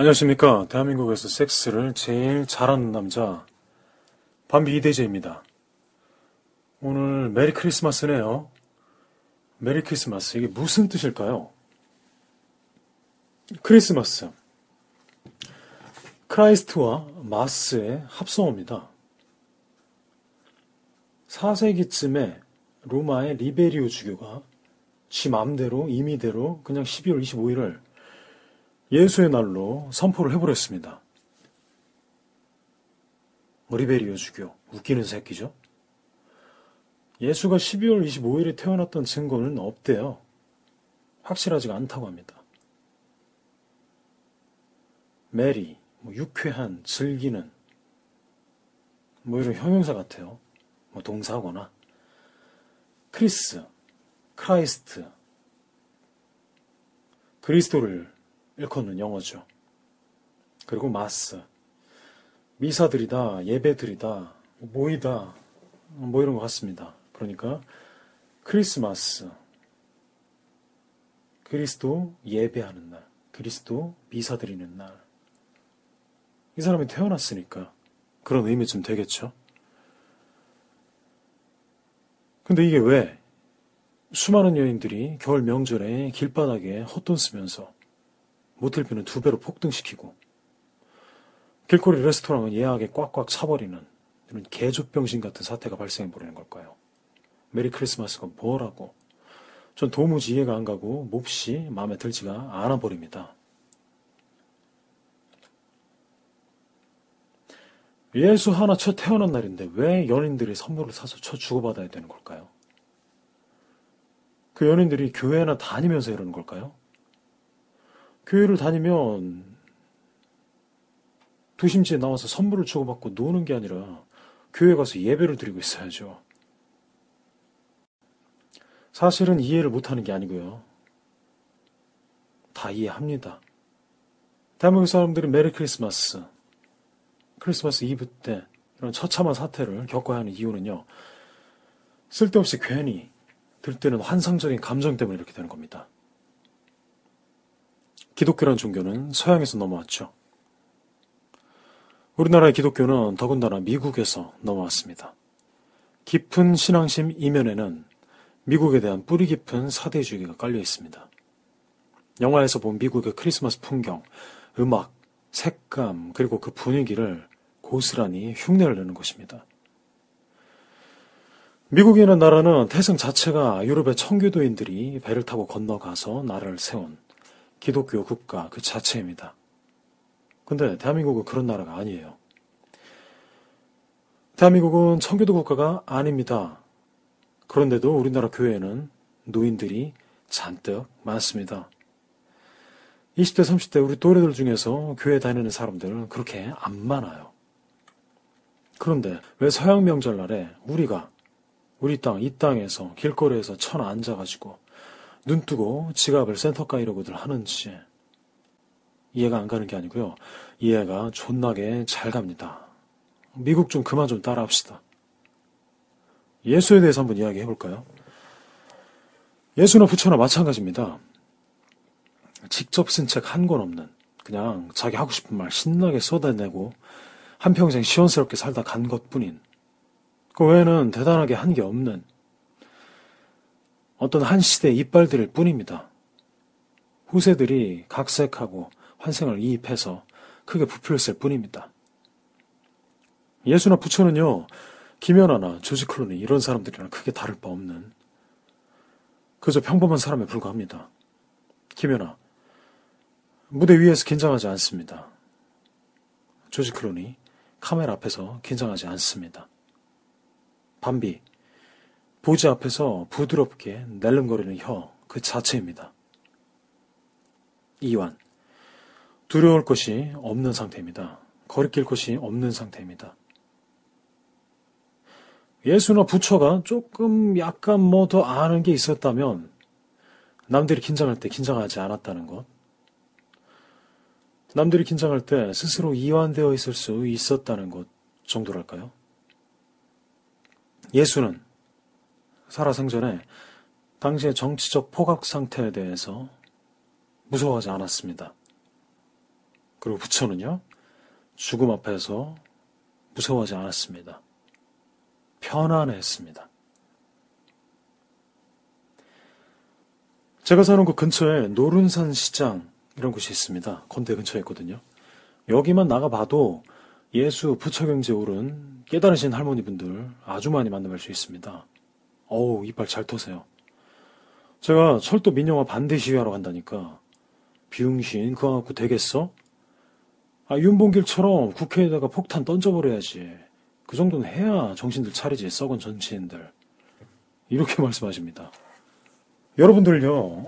안녕하십니까. 대한민국에서 섹스를 제일 잘하는 남자, 밤비 이대재입니다. 오늘 Merry Christmas네요. Merry Christmas. 이게 무슨 뜻일까요? 크리스마스. Christ와 mass의 합성어입니다. 4세기쯤에 로마의 리베리오 주교가 지 맘대로 임의대로 그냥 12월 25일을 예수의 날로 선포를 해버렸습니다. 리베리오 주교, 웃기는 새끼죠? 예수가 12월 25일에 태어났던 증거는 없대요. 확실하지가 않다고 합니다. Merry, 뭐 유쾌한, 즐기는, 뭐 이런 형용사 같아요. 뭐 동사거나. Chris, Christ, 그리스도를 일컫는 영어죠. 그리고 마스, 미사들이다, 예배들이다, 모이다, 뭐 이런 것 같습니다. 그러니까 크리스마스, 그리스도 예배하는 날, 그리스도 미사 드리는 날. 이 사람이 태어났으니까 그런 의미 좀 되겠죠. 근데 이게 왜 수많은 여인들이 겨울 명절에 길바닥에 헛돈 쓰면서 모텔비는 두 배로 폭등시키고 길거리 레스토랑은 예약에 꽉꽉 차버리는 이런 개조병신 같은 사태가 발생해버리는 걸까요? 메리 크리스마스가 뭐라고? 전 도무지 이해가 안 가고 몹시 마음에 들지가 않아 버립니다. 예수 하나 쳐 태어난 날인데 왜 연인들이 선물을 사서 쳐 주고받아야 되는 걸까요? 그 연인들이 교회나 다니면서 이러는 걸까요? 교회를 다니면 도심지에 나와서 선물을 주고받고 노는 게 아니라 교회 가서 예배를 드리고 있어야죠. 사실은 이해를 못하는 게 아니고요. 다 이해합니다. 대한민국 사람들이 메리 크리스마스, 크리스마스 이브 때 이런 처참한 사태를 겪어야 하는 이유는요. 쓸데없이 괜히 들뜨는 환상적인 감정 때문에 이렇게 되는 겁니다. 기독교란 종교는 서양에서 넘어왔죠. 우리나라의 기독교는 더군다나 미국에서 넘어왔습니다. 깊은 신앙심 이면에는 미국에 대한 뿌리 깊은 사대주의가 깔려 있습니다. 영화에서 본 미국의 크리스마스 풍경, 음악, 색감, 그리고 그 분위기를 고스란히 흉내를 내는 것입니다. 미국이라는 나라는 태생 자체가 유럽의 청교도인들이 배를 타고 건너가서 나라를 세운 기독교 국가 그 자체입니다. 근데 대한민국은 그런 나라가 아니에요. 대한민국은 청교도 국가가 아닙니다. 그런데도 우리나라 교회에는 노인들이 잔뜩 많습니다. 20대, 30대 우리 또래들 중에서 교회 다니는 사람들은 그렇게 안 많아요. 그런데 왜 서양 명절날에 우리가 우리 땅, 이 땅에서 길거리에서 천 앉아가지고 눈 뜨고 지갑을 센터가 이러고들 하는지 이해가 안 가는 게 아니고요. 이해가 존나게 잘 갑니다. 미국 좀 그만 좀 따라합시다. 예수에 대해서 한번 이야기해 볼까요? 예수나 부처나 마찬가지입니다. 직접 쓴 책 한 권 없는 그냥 자기 하고 싶은 말 신나게 쏟아내고 한평생 시원스럽게 살다 간 것뿐인 그 외에는 대단하게 한 게 없는 어떤 한 시대의 이빨들일 뿐입니다. 후세들이 각색하고 환생을 이입해서 크게 부풀렸을 뿐입니다. 예수나 부처는요, 김연아나 조지 클로니 이런 사람들이랑 크게 다를 바 없는 그저 평범한 사람에 불과합니다. 김연아, 무대 위에서 긴장하지 않습니다. 조지 클로니 카메라 앞에서 긴장하지 않습니다. 밤비 보지 앞에서 부드럽게 낼름거리는 혀 그 자체입니다. 이완 두려울 것이 없는 상태입니다. 거리낄 것이 없는 상태입니다. 예수나 부처가 조금 약간 뭐 더 아는 게 있었다면 남들이 긴장할 때 긴장하지 않았다는 것. 남들이 긴장할 때 스스로 이완되어 있을 수 있었다는 것 정도랄까요? 예수는 살아생전에 당시의 정치적 포각 상태에 대해서 무서워하지 않았습니다. 그리고 부처는요, 죽음 앞에서 무서워하지 않았습니다. 편안했습니다. 제가 사는 곳 근처에 노른산 시장 이런 곳이 있습니다. 건대 근처에 있거든요. 여기만 나가봐도 예수 부처경제 오른 깨달으신 할머니분들 아주 많이 만나뵐 수 있습니다. 어우, 이빨 잘 터세요. 제가 철도 민영화 반대 시위하러 간다니까. 비응신, 그거 갖고 되겠어? 아, 윤봉길처럼 국회에다가 폭탄 던져버려야지. 그 정도는 해야 정신들 차리지, 썩은 정치인들. 이렇게 말씀하십니다. 여러분들요,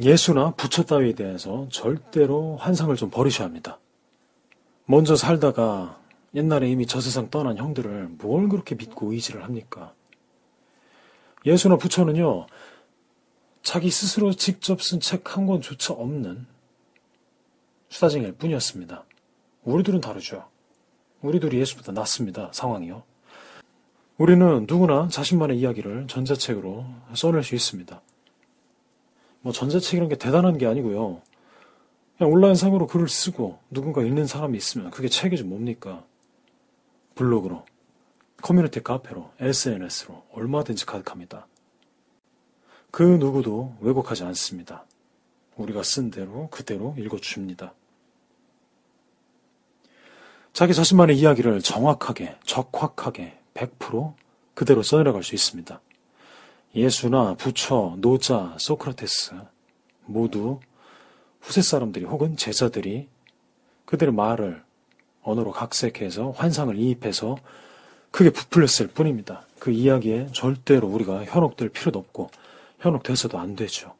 예수나 부처 따위에 대해서 절대로 환상을 좀 버리셔야 합니다. 먼저 살다가 옛날에 이미 저 세상 떠난 형들을 뭘 그렇게 믿고 의지를 합니까? 예수나 부처는요, 자기 스스로 직접 쓴 책 한 권조차 없는 수다쟁이일 뿐이었습니다. 우리들은 다르죠. 우리들이 예수보다 낫습니다. 상황이요. 우리는 누구나 자신만의 이야기를 전자책으로 써낼 수 있습니다. 뭐 전자책이란 게 대단한 게 아니고요. 그냥 온라인 상으로 글을 쓰고 누군가 읽는 사람이 있으면 그게 책이지 뭡니까? 블로그로, 커뮤니티 카페로, SNS로 얼마든지 가득합니다. 그 누구도 왜곡하지 않습니다. 우리가 쓴 대로 그대로 읽어줍니다. 자기 자신만의 이야기를 정확하게, 적확하게, 100% 그대로 써내려갈 수 있습니다. 예수나 부처, 노자, 소크라테스 모두 후세 사람들이 혹은 제자들이 그들의 말을 언어로 각색해서 환상을 이입해서 크게 부풀렸을 뿐입니다. 그 이야기에 절대로 우리가 현혹될 필요도 없고 현혹돼서도 안 되죠.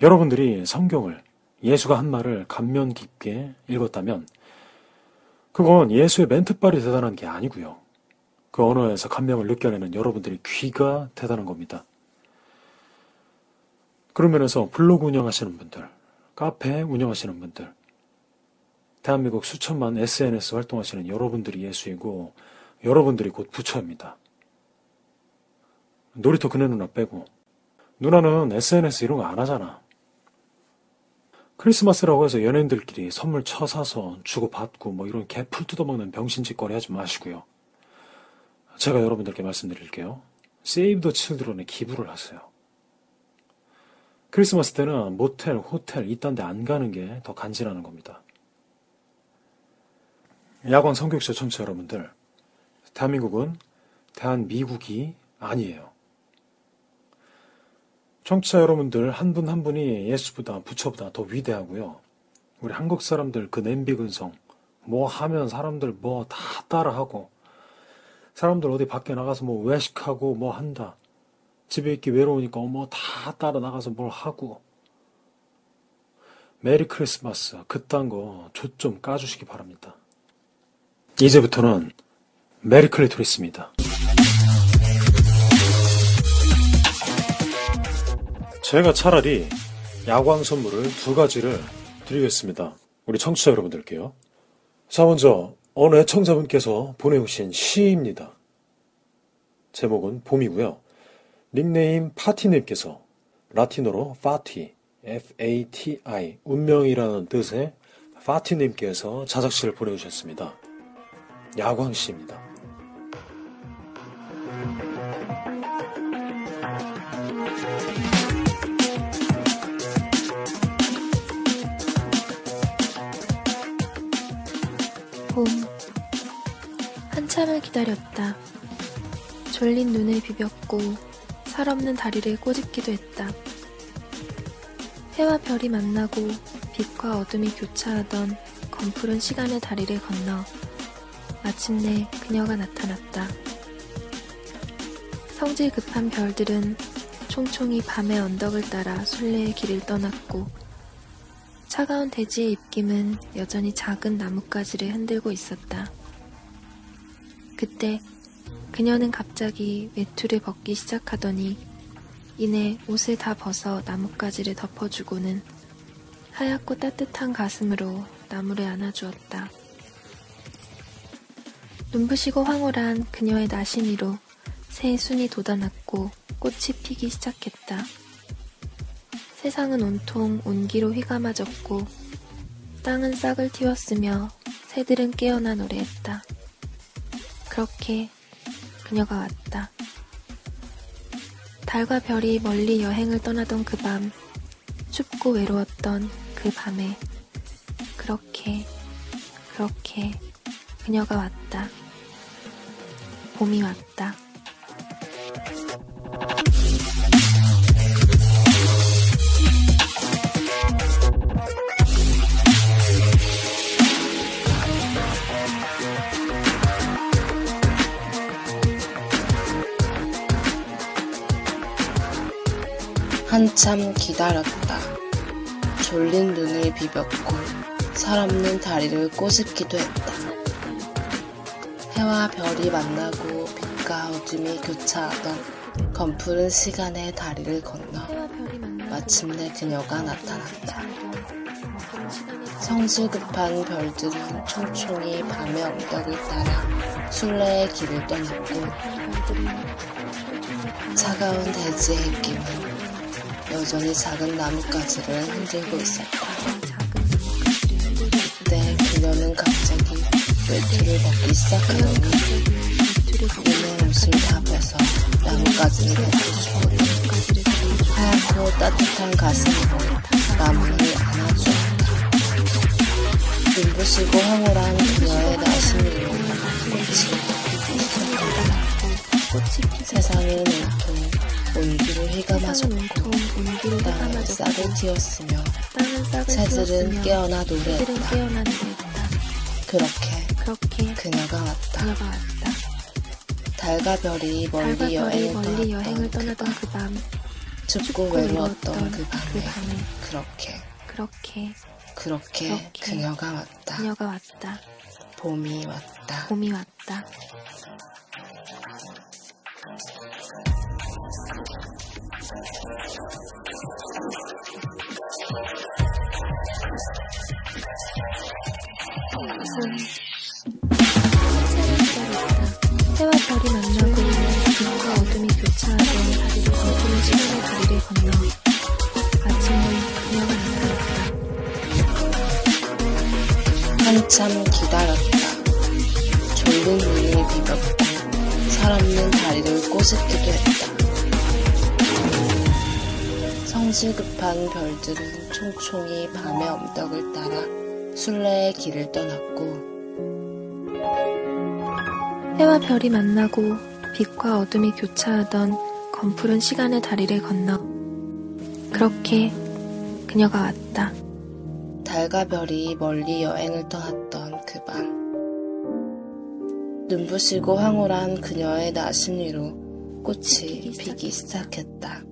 여러분들이 성경을 예수가 한 말을 감면 깊게 읽었다면 그건 예수의 멘트빨이 대단한 게 아니고요. 그 언어에서 감명을 느껴내는 여러분들의 귀가 대단한 겁니다. 그런 면에서 블로그 운영하시는 분들, 카페 운영하시는 분들, 대한민국 수천만 SNS 활동하시는 여러분들이 예수이고 여러분들이 곧 부처입니다. 놀이터 그네 누나 빼고 누나는 SNS 이런 거 안 하잖아. 크리스마스라고 해서 연예인들끼리 선물 쳐사서 주고받고 뭐 이런 개풀 뜯어먹는 병신짓거리 하지 마시고요. 제가 여러분들께 말씀드릴게요. 세이브 더 칠드론에 기부를 하세요. 크리스마스 때는 모텔, 호텔 이딴 데 안 가는 게 더 간지나는 겁니다. 야광 성격자 청취자 여러분들, 대한민국은 대한미국이 아니에요. 청취자 여러분들 한분한 분이 예수보다 부처보다 더 위대하고요. 우리 한국 사람들 그 냄비 근성, 뭐 하면 사람들 뭐 다 따라하고, 사람들 어디 밖에 나가서 뭐 외식하고 뭐 한다. 집에 있기 외로우니까 뭐 다 따라 나가서 뭘 하고. Merry Christmas 그딴 거 좆 좀 까주시기 바랍니다. 이제부터는 Merry clitoris입니다. 제가 차라리 야광 선물을 두 가지를 드리겠습니다. 우리 청취자 여러분들께요. 자, 먼저 어느 애청자분께서 보내오신 시입니다. 제목은 봄이고요. 닉네임 파티님께서 라틴어로 파티, F-A-T-I, 운명이라는 뜻의 파티님께서 자작시를 보내주셨습니다. 야광시입니다. 봄. 한참을 기다렸다. 졸린 눈을 비볐고 살없는 다리를 꼬집기도 했다. 해와 별이 만나고 빛과 어둠이 교차하던 검푸른 시간의 다리를 건너 마침내 그녀가 나타났다. 성질 급한 별들은 총총히 밤의 언덕을 따라 순례의 길을 떠났고 차가운 대지의 입김은 여전히 작은 나뭇가지를 흔들고 있었다. 그때 그녀는 갑자기 외투를 벗기 시작하더니 이내 옷을 다 벗어 나뭇가지를 덮어주고는 하얗고 따뜻한 가슴으로 나무를 안아주었다. 눈부시고 황홀한 그녀의 나신 위로 새의 순이 돋아났고 꽃이 피기 시작했다. 세상은 온통 온기로 휘감아졌고 땅은 싹을 틔웠으며 새들은 깨어나 노래했다. 그렇게 그녀가 왔다. 달과 별이 멀리 여행을 떠나던 그 밤, 춥고 외로웠던 그 밤에, 그렇게, 그렇게 그녀가 왔다. 봄이 왔다. 한참 기다렸다. 졸린 눈을 비볐고 살없는 다리를 꼬집기도 했다. 해와 별이 만나고 빛과 어둠이 교차하던 검푸른 시간의 다리를 건너 마침내 그녀가 나타났다. 성질 급한 별들은 총총히 밤의 언덕을 따라 순례의 길을 떠났고 차가운 대지의 입김은 여전히 작은 나뭇가지를 흔들고 있었다. 외투를 벗기 시작하더니 다 벗어 나뭇가지를 덮어주고 하얗고 따뜻한 가슴으로 나무를 안아주었다. 눈부시고 황홀한 그녀의 나신 위로 꽃이 세상은 온통 온기로 휘감아졌고 땅은 싹을 틔웠으며 새들은. 깨어나 노래했다. 그렇게 그렇게 그녀가 왔다. 그녀가 왔다. 달과 별이 달과 멀리 별이 여행을 멀리 여행을 떠났던 떠나던 그 밤, 춥고 춥고 외로웠던 그그 밤에 밤에 그렇게 그렇게 그렇게 그녀가 왔다. 그녀가 왔다. 봄이 왔다. 봄이 왔다. 해 와 별이 만나고 빛과 어둠이 교차하던 거푸는 시간의 다리를 건너 마침내 그녀가 나타났다. 한참 기다렸다. 졸린 눈을 비볐고 살없는 다리를 꼬집기도 했다. 성질 급한 별들은 총총히 밤의 언덕을 따라 순례의 길을 떠났고 해와 별이 만나고 빛과 어둠이 교차하던 검푸른 시간의 다리를 건너 그렇게 그녀가 왔다. 달과 별이 멀리 여행을 떠났던 그 밤. 눈부시고 황홀한 그녀의 나신 위로 꽃이 피기 시작했다.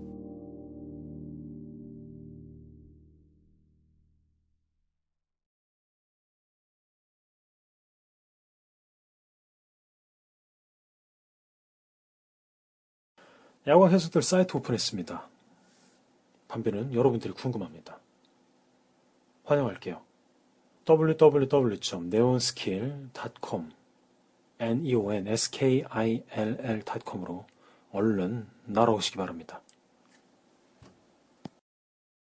야광 해석들 사이트 오픈했습니다. 반배는 여러분들이 궁금합니다. 환영할게요. www.neonskill.com neonskill.com으로 얼른 날아오시기 바랍니다.